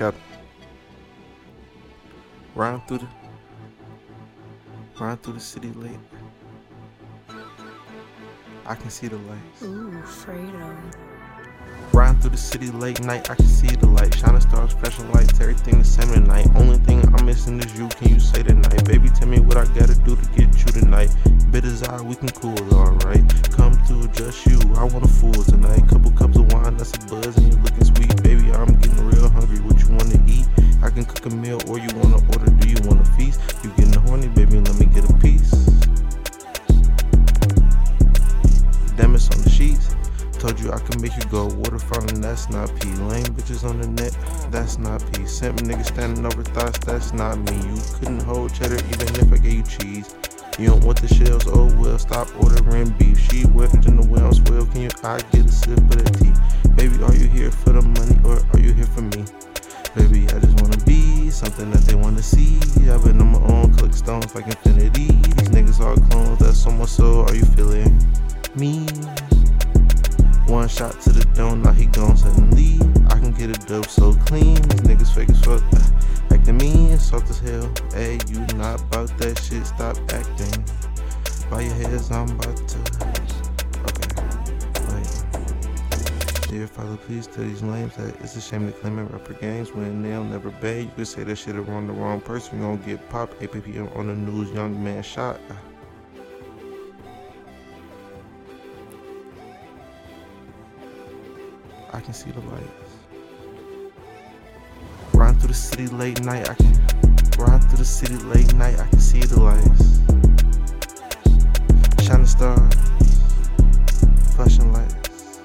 Cap. Riding through the riding through the city late. I can see the lights. Ooh, freedom. Riding through the city late night, I can see the light. Shining stars, flashing lights, everything the same tonight. Only thing I'm missing is you. Can you say tonight? Baby, tell me what I gotta do to get you tonight. Bit as I, we can cool, alright. I want a fool tonight. Couple cups of wine, that's a buzz, and you looking sweet. Baby, I'm getting real hungry. What you wanna eat? I can cook a meal, or you wanna order. Do you wanna feast? You getting horny, baby? Let me get a piece. It's on the sheets. Told you I can make you go water fountain, that's not P. Lame bitches on the net, that's not P. Simp niggas standing over thoughts, that's not me. You couldn't hold cheddar even if I gave you cheese. You don't want the shells, oh well, stop ordering beef. She wetter than the well. Can you I get a sip of that tea? Baby, are you here for the money or are you here for me? Baby, I just wanna be something that they wanna see. I've been on my own, collect stones like infinity. These niggas are clones, that's on my soul. Are you feeling me? One shot to the dome, now he gone suddenly. I can get a dope so clean. These niggas fake as fuck. Uh, acting mean, soft as hell. Hey, you not about that shit, stop acting. By your heads, I'm about to. Okay, wait. Dear Father, please tell these lames that it's a shame to claim it rapper games when they'll never beg. You could say that shit around the wrong person, you gonna get popped. APP on the news, young man shot. I can see the lights. Through the city late night, I can ride through the city late night, I can see the lights. Shining stars, flashing lights.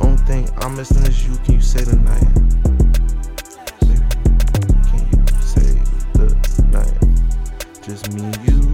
Only thing I'm missing is you. Can you say the night? Baby, can you say the night? Just me and you.